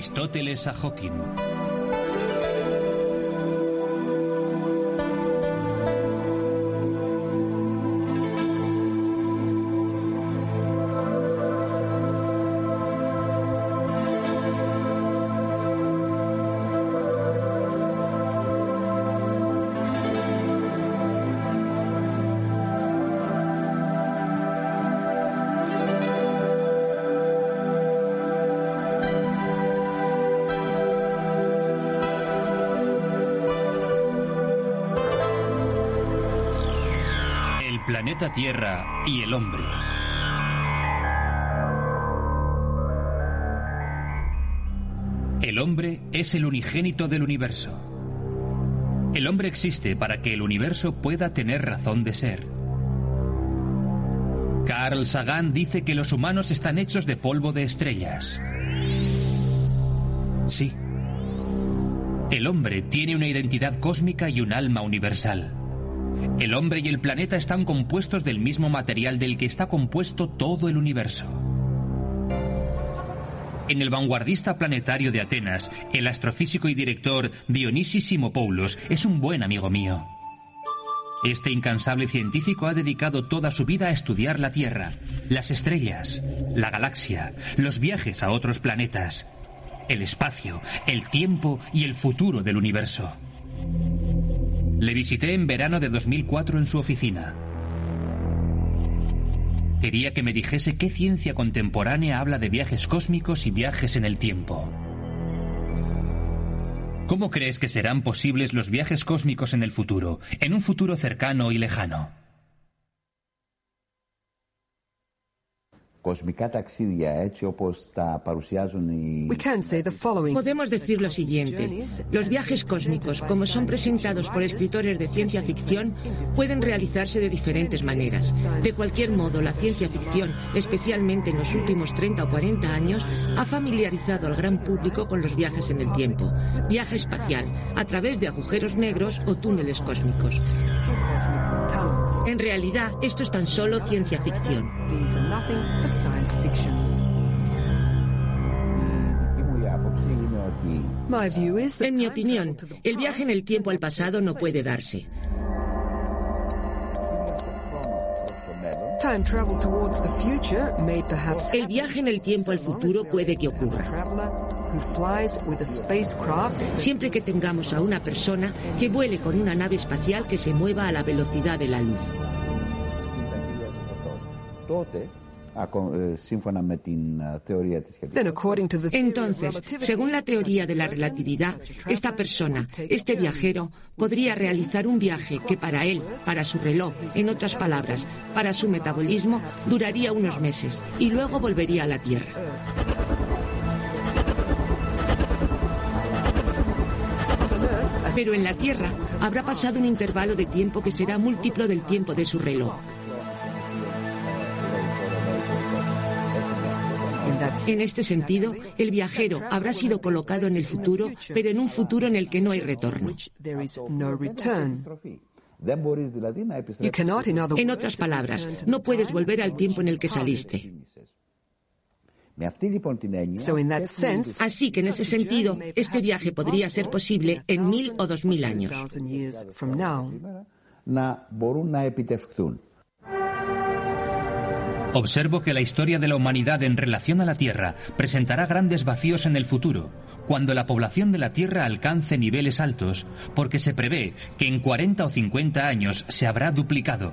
Aristóteles a Hawking. Tierra y el hombre. El hombre es el unigénito del universo. El hombre existe para que el universo pueda tener razón de ser. Carl Sagan dice que los humanos están hechos de polvo de estrellas. Sí. El hombre tiene una identidad cósmica y un alma universal. El hombre y el planeta están compuestos del mismo material del que está compuesto todo el universo. En el vanguardista planetario de Atenas, el astrofísico y director Dionisis Simopoulos es un buen amigo mío. Este incansable científico ha dedicado toda su vida a estudiar la Tierra, las estrellas, la galaxia, los viajes a otros planetas, el espacio, el tiempo y el futuro del universo. Le visité en verano de 2004 en su oficina. Quería que me dijese qué ciencia contemporánea habla de viajes cósmicos y viajes en el tiempo. ¿Cómo crees que serán posibles los viajes cósmicos en el futuro, en un futuro cercano y lejano? Podemos decir lo siguiente. Los viajes cósmicos, como son presentados por escritores de ciencia ficción, pueden realizarse de diferentes maneras. De cualquier modo, la ciencia ficción, especialmente en los últimos 30 o 40 años, ha familiarizado al gran público con los viajes en el tiempo. Viaje espacial, a través de agujeros negros o túneles cósmicos. En realidad, esto es tan solo ciencia ficción. En mi opinión, el viaje en el tiempo al pasado no puede darse. El viaje en el tiempo al futuro puede que ocurra. siempre que tengamos a una persona que vuele con una nave espacial que se mueva a la velocidad de la luz. Entonces, según la teoría de la relatividad, esta persona, este viajero, podría realizar un viaje que para él, para su reloj, en otras palabras, para su metabolismo, duraría unos meses y luego volvería a la Tierra. Pero en la Tierra habrá pasado un intervalo de tiempo que será múltiplo del tiempo de su reloj. En este sentido, el viajero habrá sido colocado en el futuro, pero en un futuro en el que no hay retorno. En otras palabras, no puedes volver al tiempo en el que saliste. Así que en ese sentido, este viaje podría ser posible en mil o dos mil años. Observo que la historia de la humanidad en relación a la Tierra presentará grandes vacíos en el futuro, cuando la población de la Tierra alcance niveles altos, porque se prevé que en 40 o 50 años se habrá duplicado,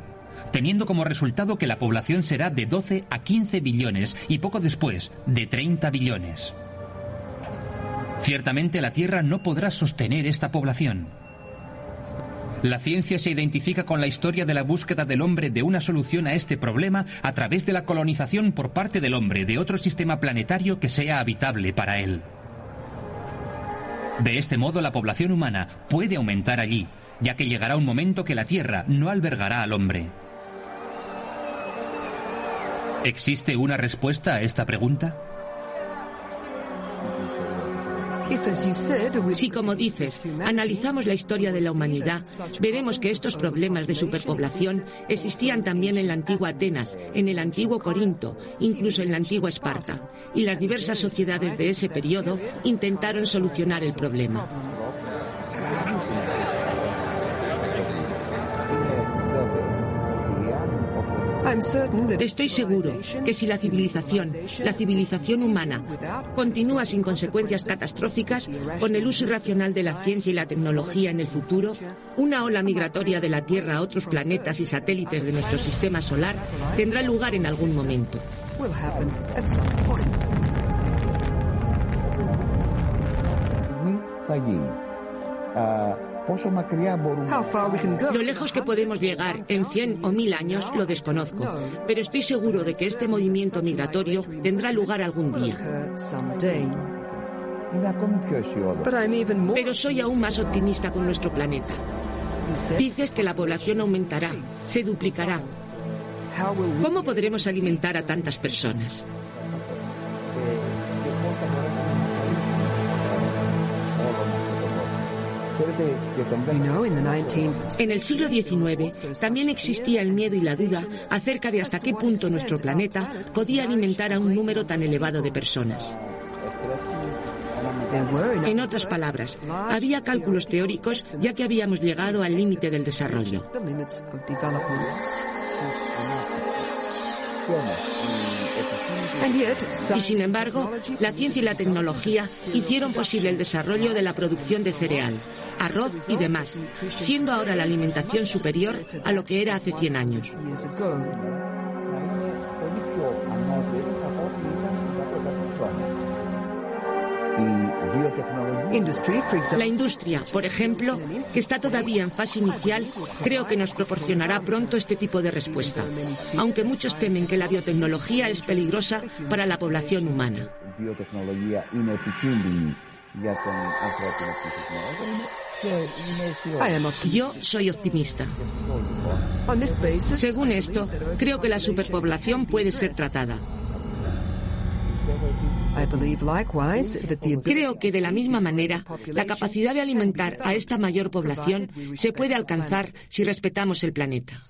teniendo como resultado que la población será de 12 a 15 billones y poco después de 30 billones. Ciertamente la Tierra no podrá sostener esta población. La ciencia se identifica con la historia de la búsqueda del hombre de una solución a este problema a través de la colonización por parte del hombre de otro sistema planetario que sea habitable para él. De este modo la población humana puede aumentar allí, ya que llegará un momento que la Tierra no albergará al hombre. ¿Existe una respuesta a esta pregunta? Si, como dices, analizamos la historia de la humanidad, veremos que estos problemas de superpoblación existían también en la antigua Atenas, en el antiguo Corinto, incluso en la antigua Esparta, y las diversas sociedades de ese periodo intentaron solucionar el problema. Estoy seguro que si la civilización, la civilización humana, continúa sin consecuencias catastróficas, con el uso irracional de la ciencia y la tecnología en el futuro, una ola migratoria de la Tierra a otros planetas y satélites de nuestro sistema solar tendrá lugar en algún momento. Lo lejos que podemos llegar en 100 o 1000 años lo desconozco, pero estoy seguro de que este movimiento migratorio tendrá lugar algún día. Pero soy aún más optimista con nuestro planeta. Dices que la población aumentará, se duplicará. ¿Cómo podremos alimentar a tantas personas? En el siglo XIX también existía el miedo y la duda acerca de hasta qué punto nuestro planeta podía alimentar a un número tan elevado de personas. there were enough En otras palabras, había cálculos teóricos ya que habíamos llegado al límite del desarrollo. the limits of development. And yet, Y sin embargo, la ciencia y la tecnología hicieron posible el desarrollo de la producción de cereal, arroz y demás, siendo ahora la alimentación superior a lo que era hace 100 años. La industria, por ejemplo, que está todavía en fase inicial, creo que nos proporcionará pronto este tipo de respuesta, aunque muchos temen que la biotecnología es peligrosa para la población humana. Yo soy optimista. Según esto, creo que la superpoblación puede ser tratada. Creo que de la misma manera, la capacidad de alimentar a esta mayor población se puede alcanzar si respetamos el planeta.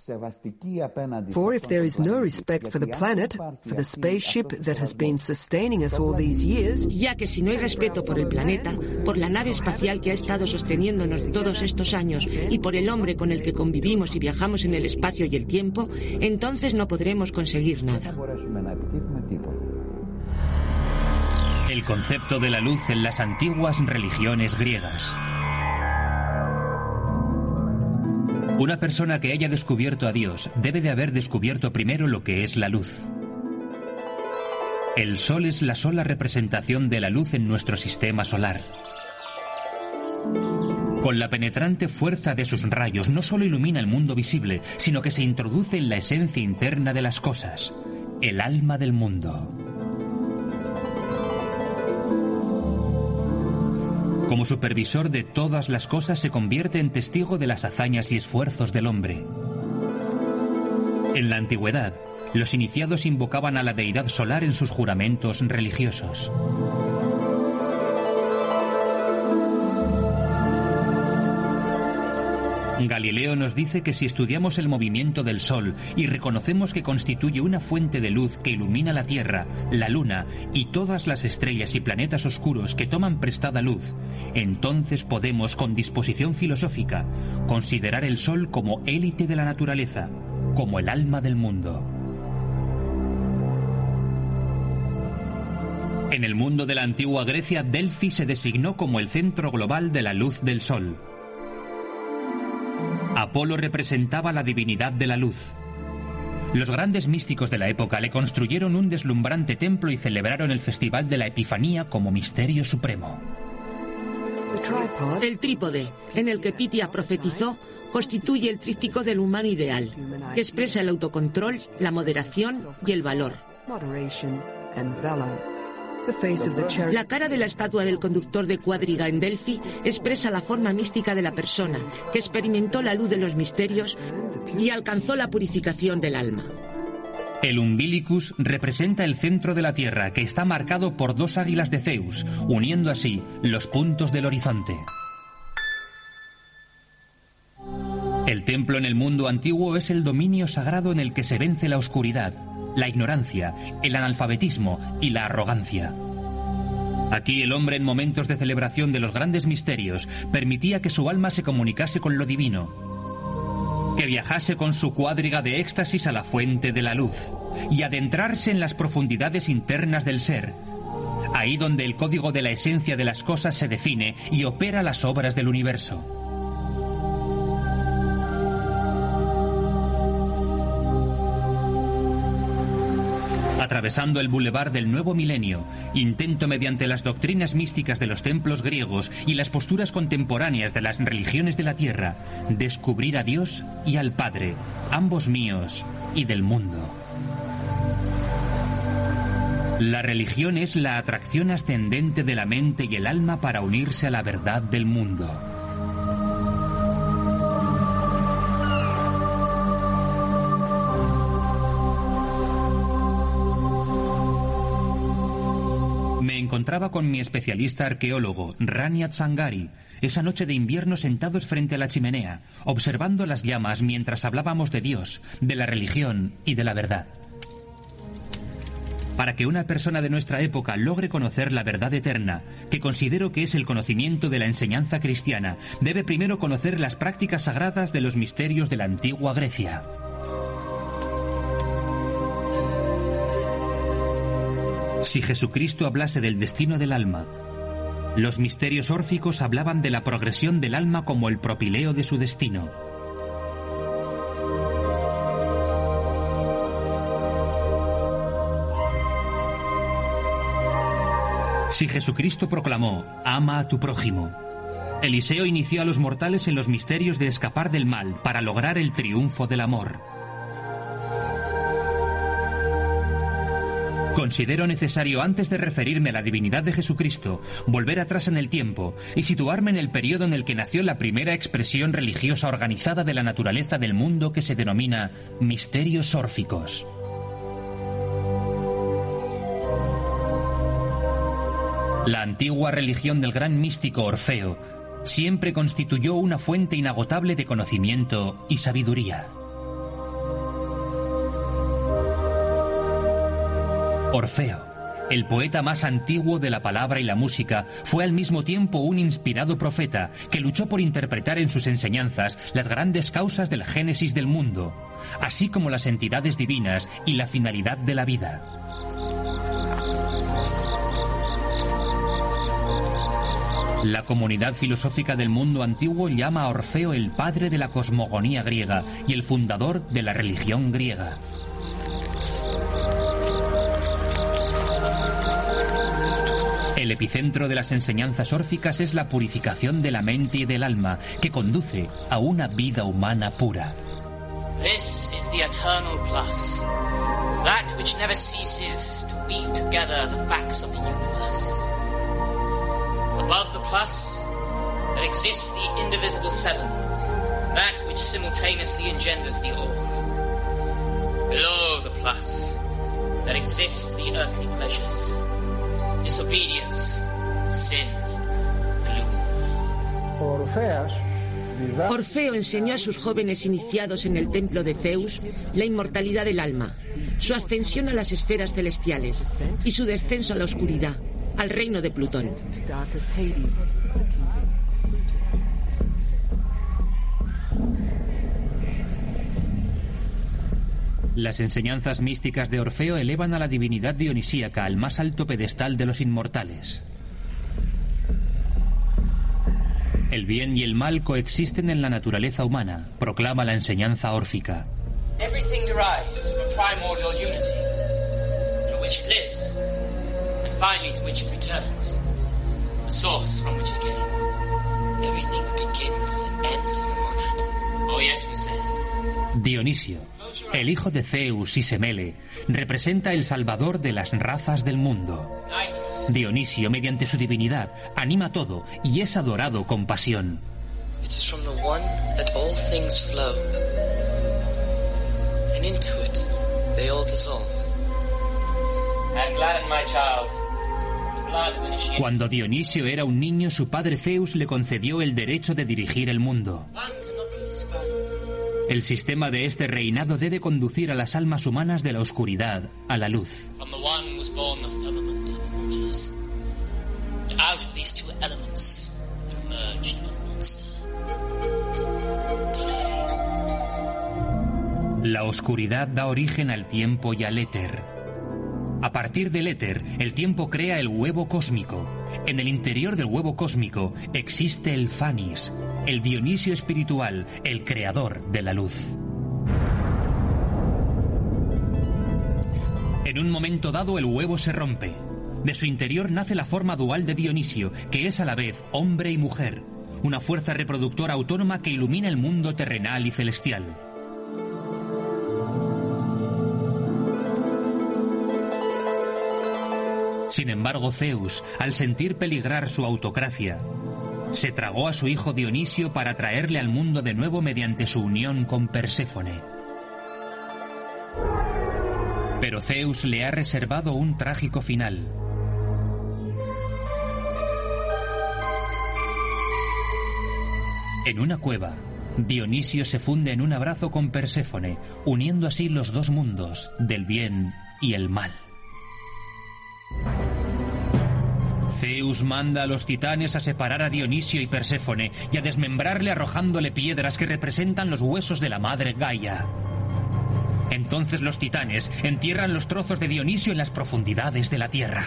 For if there is no respect for the planet, for the spaceship that has been sustaining us all these years, ya que si no hay respeto por el planeta, por la nave espacial que ha estado sosteniéndonos todos estos años y por el hombre con el que convivimos y viajamos en el espacio y el tiempo, entonces no podremos conseguir nada. El concepto de la luz en las antiguas religiones griegas. Una persona que haya descubierto a Dios debe de haber descubierto primero lo que es la luz. El Sol es la sola representación de la luz en nuestro sistema solar. Con la penetrante fuerza de sus rayos no solo ilumina el mundo visible, sino que se introduce en la esencia interna de las cosas, el alma del mundo. Como supervisor de todas las cosas se convierte en testigo de las hazañas y esfuerzos del hombre. En la antigüedad, los iniciados invocaban a la deidad solar en sus juramentos religiosos. Galileo nos dice que si estudiamos el movimiento del Sol y reconocemos que constituye una fuente de luz que ilumina la Tierra, la Luna y todas las estrellas y planetas oscuros que toman prestada luz, entonces podemos, con disposición filosófica, considerar el Sol como élite de la naturaleza, como el alma del mundo. En el mundo de la antigua Grecia, Delphi se designó como el centro global de la luz del Sol. Apolo representaba la divinidad de la luz. Los grandes místicos de la época le construyeron un deslumbrante templo y celebraron el festival de la Epifanía como misterio supremo. El trípode, en el que Pitia profetizó, constituye el tríptico del humano ideal, que expresa el autocontrol, la moderación y el valor. La cara de la estatua del conductor de cuadriga en Delphi expresa la forma mística de la persona, que experimentó la luz de los misterios y alcanzó la purificación del alma. El umbilicus representa el centro de la Tierra, que está marcado por dos águilas de Zeus, uniendo así los puntos del horizonte. El templo en el mundo antiguo es el dominio sagrado en el que se vence la oscuridad, la ignorancia, el analfabetismo y la arrogancia. Aquí el hombre en momentos de celebración de los grandes misterios permitía que su alma se comunicase con lo divino, que viajase con su cuadriga de éxtasis a la fuente de la luz y adentrarse en las profundidades internas del ser, ahí donde el código de la esencia de las cosas se define y opera las obras del universo. Atravesando el bulevar del nuevo milenio, intento mediante las doctrinas místicas de los templos griegos y las posturas contemporáneas de las religiones de la tierra, descubrir a Dios y al Padre, ambos míos y del mundo. La religión es la atracción ascendente de la mente y el alma para unirse a la verdad del mundo. Encontraba con mi especialista arqueólogo, Rania Tsangari, esa noche de invierno sentados frente a la chimenea, observando las llamas mientras hablábamos de Dios, de la religión y de la verdad. Para que una persona de nuestra época logre conocer la verdad eterna, que considero que es el conocimiento de la enseñanza cristiana, debe primero conocer las prácticas sagradas de los misterios de la antigua Grecia. Si Jesucristo hablase del destino del alma, los misterios órficos hablaban de la progresión del alma como el propileo de su destino. Si Jesucristo proclamó, ama a tu prójimo, Eliseo inició a los mortales en los misterios de escapar del mal para lograr el triunfo del amor. Considero necesario, antes de referirme a la divinidad de Jesucristo, volver atrás en el tiempo y situarme en el periodo en el que nació la primera expresión religiosa organizada de la naturaleza del mundo que se denomina misterios órficos. La antigua religión del gran místico Orfeo siempre constituyó una fuente inagotable de conocimiento y sabiduría. Orfeo, el poeta más antiguo de la palabra y la música, fue al mismo tiempo un inspirado profeta que luchó por interpretar en sus enseñanzas las grandes causas del génesis del mundo, así como las entidades divinas y la finalidad de la vida. La comunidad filosófica del mundo antiguo llama a Orfeo el padre de la cosmogonía griega y el fundador de la religión griega. El epicentro de las enseñanzas órficas es la purificación de la mente y del alma, que conduce a una vida humana pura. This is the eternal plus, that which never ceases to weave together the facts of the universe. Above the plus, there exists the indivisible seven, that which simultaneously engenders the all. Below the plus, there exists the earthly pleasures. Orfeo enseñó a sus jóvenes iniciados en el templo de Zeus la inmortalidad del alma, su ascensión a las esferas celestiales y su descenso a la oscuridad, al reino de Plutón. Las enseñanzas místicas de Orfeo elevan a la divinidad dionisíaca al más alto pedestal de los inmortales. El bien y el mal coexisten en la naturaleza humana, proclama la enseñanza órfica. Everything derives from a primordial unity, through which it lives, and finally to which it returns, the source from which it came. Everything begins and ends in a monad. Oh yes, who says? Dionisio, el hijo de Zeus y Semele, representa el salvador de las razas del mundo. Dionisio, mediante su divinidad, anima todo y es adorado con pasión. they all dissolve. I gladden my child. Cuando Dionisio era un niño, su padre Zeus le concedió el derecho de dirigir el mundo. El sistema de este reinado debe conducir a las almas humanas de la oscuridad a la luz. La oscuridad da origen al tiempo y al éter. A partir del éter, el tiempo crea el huevo cósmico. En el interior del huevo cósmico existe el Fanis, el Dionisio espiritual, el creador de la luz. En un momento dado el huevo se rompe. De su interior nace la forma dual de Dionisio, que es a la vez hombre y mujer, una fuerza reproductora autónoma que ilumina el mundo terrenal y celestial. Sin embargo, Zeus, al sentir peligrar su autocracia, se tragó a su hijo Dionisio para traerle al mundo de nuevo mediante su unión con Perséfone. Pero Zeus le ha reservado un trágico final. En una cueva, Dionisio se funde en un abrazo con Perséfone, uniendo así los dos mundos, del bien y el mal. Zeus manda a los titanes a separar a Dionisio y Perséfone y a desmembrarle arrojándole piedras que representan los huesos de la madre Gaia. Entonces los titanes entierran los trozos de Dionisio en las profundidades de la tierra.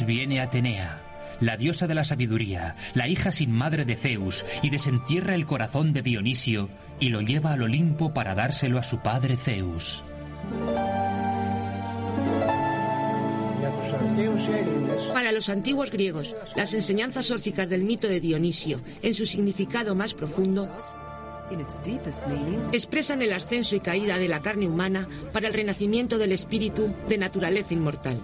Viene Atenea, la diosa de la sabiduría, la hija sin madre de Zeus, y desentierra el corazón de Dionisio y lo lleva al Olimpo para dárselo a su padre Zeus. Para los antiguos griegos, las enseñanzas órficas del mito de Dionisio, en su significado más profundo, expresan el ascenso y caída de la carne humana para el renacimiento del espíritu de naturaleza inmortal.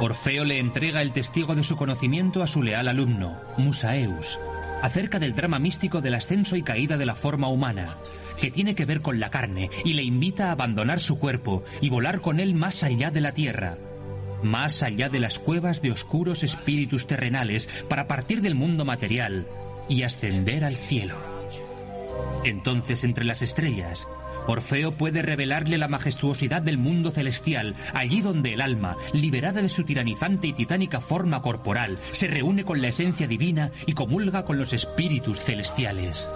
Orfeo le entrega el testigo de su conocimiento a su leal alumno, Musaeus, acerca del drama místico del ascenso y caída de la forma humana, que tiene que ver con la carne y le invita a abandonar su cuerpo y volar con él más allá de la tierra, más allá de las cuevas de oscuros espíritus terrenales para partir del mundo material y ascender al cielo. Entonces, entre las estrellas, Orfeo puede revelarle la majestuosidad del mundo celestial, allí donde el alma, liberada de su tiranizante y titánica forma corporal, se reúne con la esencia divina y comulga con los espíritus celestiales.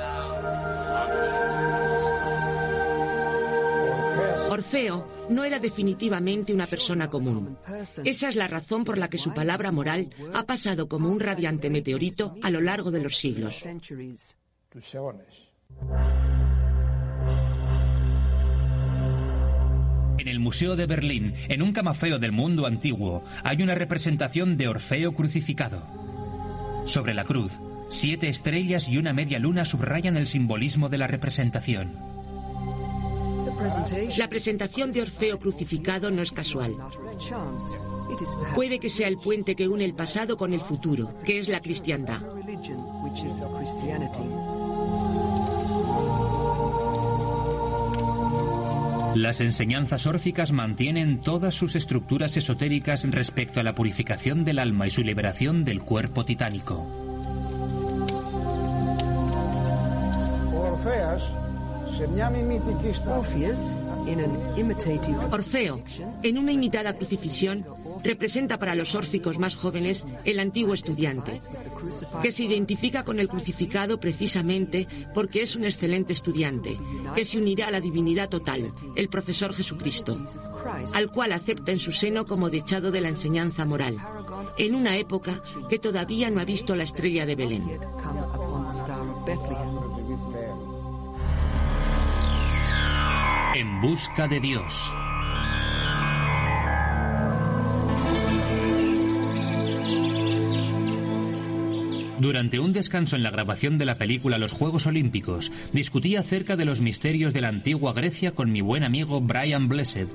Orfeo no era definitivamente una persona común. Esa es la razón por la que su palabra moral ha pasado como un radiante meteorito a lo largo de los siglos. El Museo de Berlín, en un camafeo del mundo antiguo, hay una representación de Orfeo crucificado. Sobre la cruz, siete estrellas y una media luna subrayan el simbolismo de la representación. La presentación de Orfeo crucificado no es casual. Puede que sea el puente que une el pasado con el futuro, que es la cristiandad. Las enseñanzas órficas mantienen todas sus estructuras esotéricas respecto a la purificación del alma y su liberación del cuerpo titánico. Orfeo, en una imitada crucifixión, representa para los órficos más jóvenes el antiguo estudiante, que se identifica con el crucificado precisamente porque es un excelente estudiante, que se unirá a la divinidad total, el profesor Jesucristo, al cual acepta en su seno como dechado de la enseñanza moral, en una época que todavía no ha visto la estrella de Belén. En busca de Dios. Durante un descanso en la grabación de la película Los Juegos Olímpicos, discutí acerca de los misterios de la antigua Grecia con mi buen amigo Brian Blessed.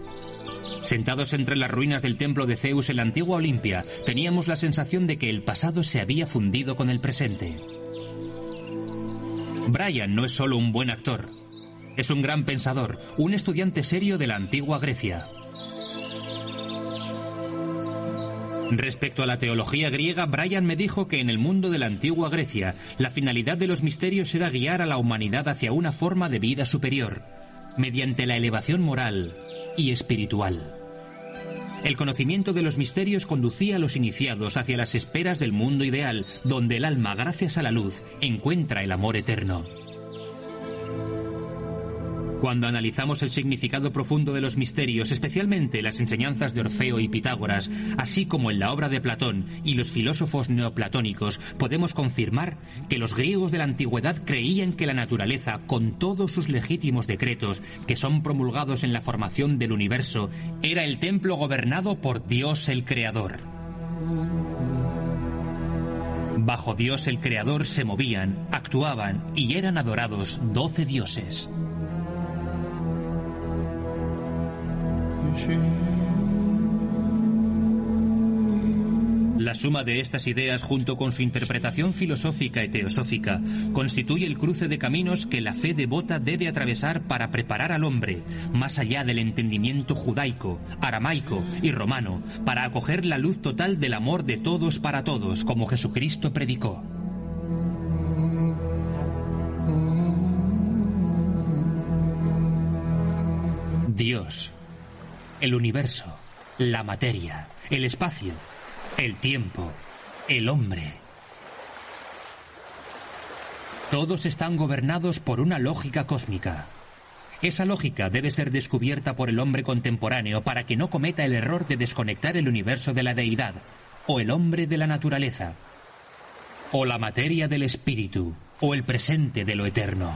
Sentados entre las ruinas del templo de Zeus en la antigua Olimpia, teníamos la sensación de que el pasado se había fundido con el presente. Brian no es solo un buen actor, es un gran pensador, un estudiante serio de la antigua Grecia. Respecto a la teología griega, Brian me dijo que en el mundo de la antigua Grecia, la finalidad de los misterios era guiar a la humanidad hacia una forma de vida superior, mediante la elevación moral y espiritual. El conocimiento de los misterios conducía a los iniciados hacia las esperas del mundo ideal, donde el alma, gracias a la luz, encuentra el amor eterno. Cuando analizamos el significado profundo de los misterios, especialmente las enseñanzas de Orfeo y Pitágoras, así como en la obra de Platón y los filósofos neoplatónicos, podemos confirmar que los griegos de la antigüedad creían que la naturaleza, con todos sus legítimos decretos, que son promulgados en la formación del universo, era el templo gobernado por Dios el Creador. Bajo Dios el Creador se movían, actuaban y eran adorados doce dioses. La suma de estas ideas junto con su interpretación filosófica y teosófica constituye el cruce de caminos que la fe devota debe atravesar para preparar al hombre, más allá del entendimiento judaico, aramaico y romano, para acoger la luz total del amor de todos para todos, como Jesucristo predicó. Dios, el universo, la materia, el espacio, el tiempo, el hombre. Todos están gobernados por una lógica cósmica. Esa lógica debe ser descubierta por el hombre contemporáneo para que no cometa el error de desconectar el universo de la deidad, o el hombre de la naturaleza, o la materia del espíritu, o el presente de lo eterno.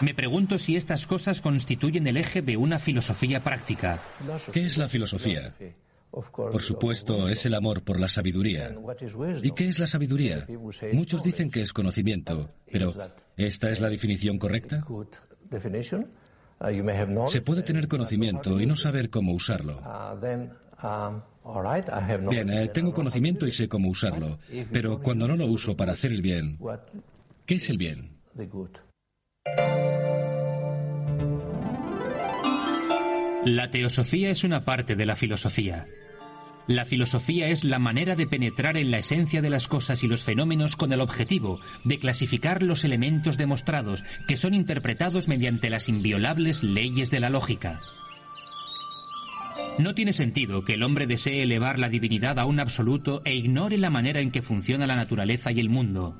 Me pregunto si estas cosas constituyen el eje de una filosofía práctica. ¿Qué es la filosofía? Por supuesto, es el amor por la sabiduría. ¿Y qué es la sabiduría? Muchos dicen que es conocimiento, pero ¿esta es la definición correcta? Se puede tener conocimiento y no saber cómo usarlo. Bien, eh, tengo conocimiento y sé cómo usarlo, pero cuando no lo uso para hacer el bien, ¿qué es el bien? La teosofía es una parte de la filosofía. La filosofía es la manera de penetrar en la esencia de las cosas y los fenómenos con el objetivo de clasificar los elementos demostrados que son interpretados mediante las inviolables leyes de la lógica. No tiene sentido que el hombre desee elevar la divinidad a un absoluto e ignore la manera en que funciona la naturaleza y el mundo.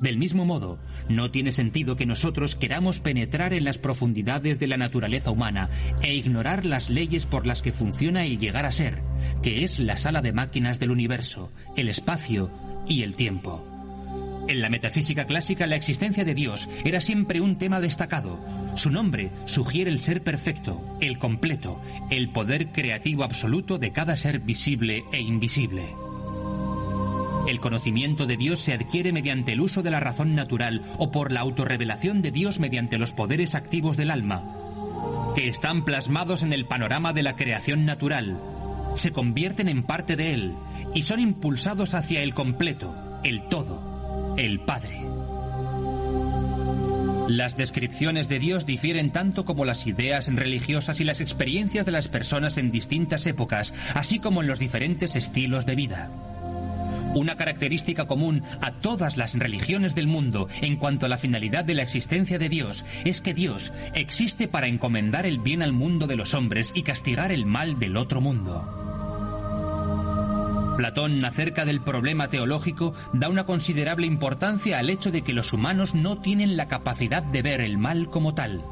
Del mismo modo, no tiene sentido que nosotros queramos penetrar en las profundidades de la naturaleza humana e ignorar las leyes por las que funciona el llegar a ser, que es la sala de máquinas del universo, el espacio y el tiempo. En la metafísica clásica la existencia de Dios era siempre un tema destacado. Su nombre sugiere el ser perfecto, el completo, el poder creativo absoluto de cada ser visible e invisible. El conocimiento de Dios se adquiere mediante el uso de la razón natural o por la autorrevelación de Dios mediante los poderes activos del alma, que están plasmados en el panorama de la creación natural, se convierten en parte de él y son impulsados hacia el completo, el todo, el Padre. Las descripciones de Dios difieren tanto como las ideas religiosas y las experiencias de las personas en distintas épocas, así como en los diferentes estilos de vida. Una característica común a todas las religiones del mundo en cuanto a la finalidad de la existencia de Dios es que Dios existe para encomendar el bien al mundo de los hombres y castigar el mal del otro mundo. Platón, acerca del problema teológico, da una considerable importancia al hecho de que los humanos no tienen la capacidad de ver el mal como tal.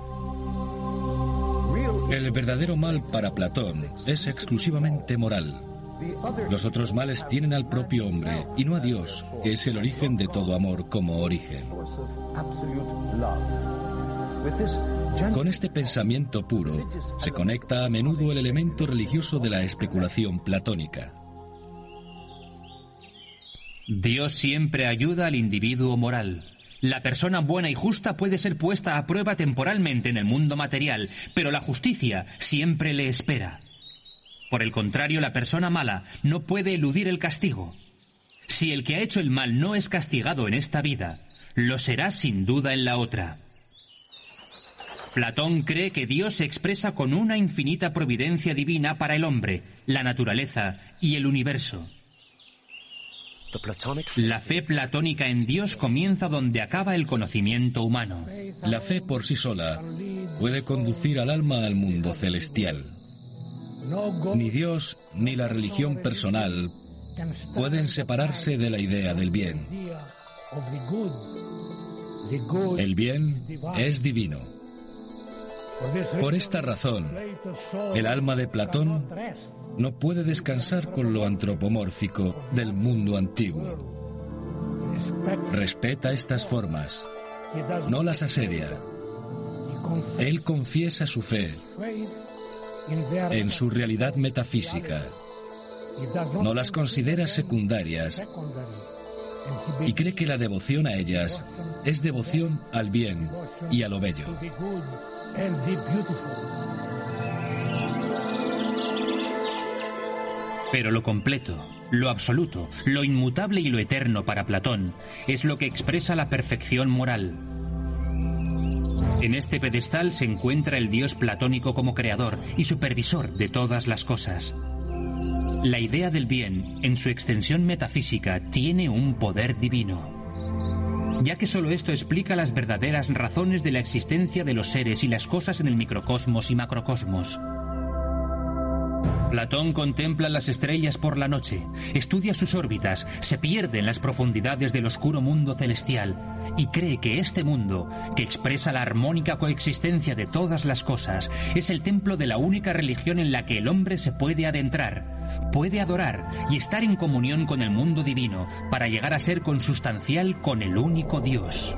El verdadero mal para Platón es exclusivamente moral. Los otros males tienen al propio hombre y no a Dios, que es el origen de todo amor como origen. Con este pensamiento puro se conecta a menudo el elemento religioso de la especulación platónica. Dios siempre ayuda al individuo moral. La persona buena y justa puede ser puesta a prueba temporalmente en el mundo material, pero la justicia siempre le espera. Por el contrario, la persona mala no puede eludir el castigo. Si el que ha hecho el mal no es castigado en esta vida, lo será sin duda en la otra. Platón cree que Dios se expresa con una infinita providencia divina para el hombre, la naturaleza y el universo. La fe platónica en Dios comienza donde acaba el conocimiento humano. La fe por sí sola puede conducir al alma al mundo celestial. Ni Dios ni la religión personal pueden separarse de la idea del bien. El bien es divino. Por esta razón, el alma de Platón no puede descansar con lo antropomórfico del mundo antiguo. Respeta estas formas, no las asedia. Él confiesa su fe en su realidad metafísica. No las considera secundarias y cree que la devoción a ellas es devoción al bien y a lo bello. Pero lo completo, lo absoluto, lo inmutable y lo eterno para Platón es lo que expresa la perfección moral. En este pedestal se encuentra el Dios platónico como creador y supervisor de todas las cosas. La idea del bien, en su extensión metafísica, tiene un poder divino, ya que solo esto explica las verdaderas razones de la existencia de los seres y las cosas en el microcosmos y macrocosmos. Platón contempla las estrellas por la noche, estudia sus órbitas, se pierde en las profundidades del oscuro mundo celestial y cree que este mundo, que expresa la armónica coexistencia de todas las cosas, es el templo de la única religión en la que el hombre se puede adentrar, puede adorar y estar en comunión con el mundo divino para llegar a ser consustancial con el único Dios.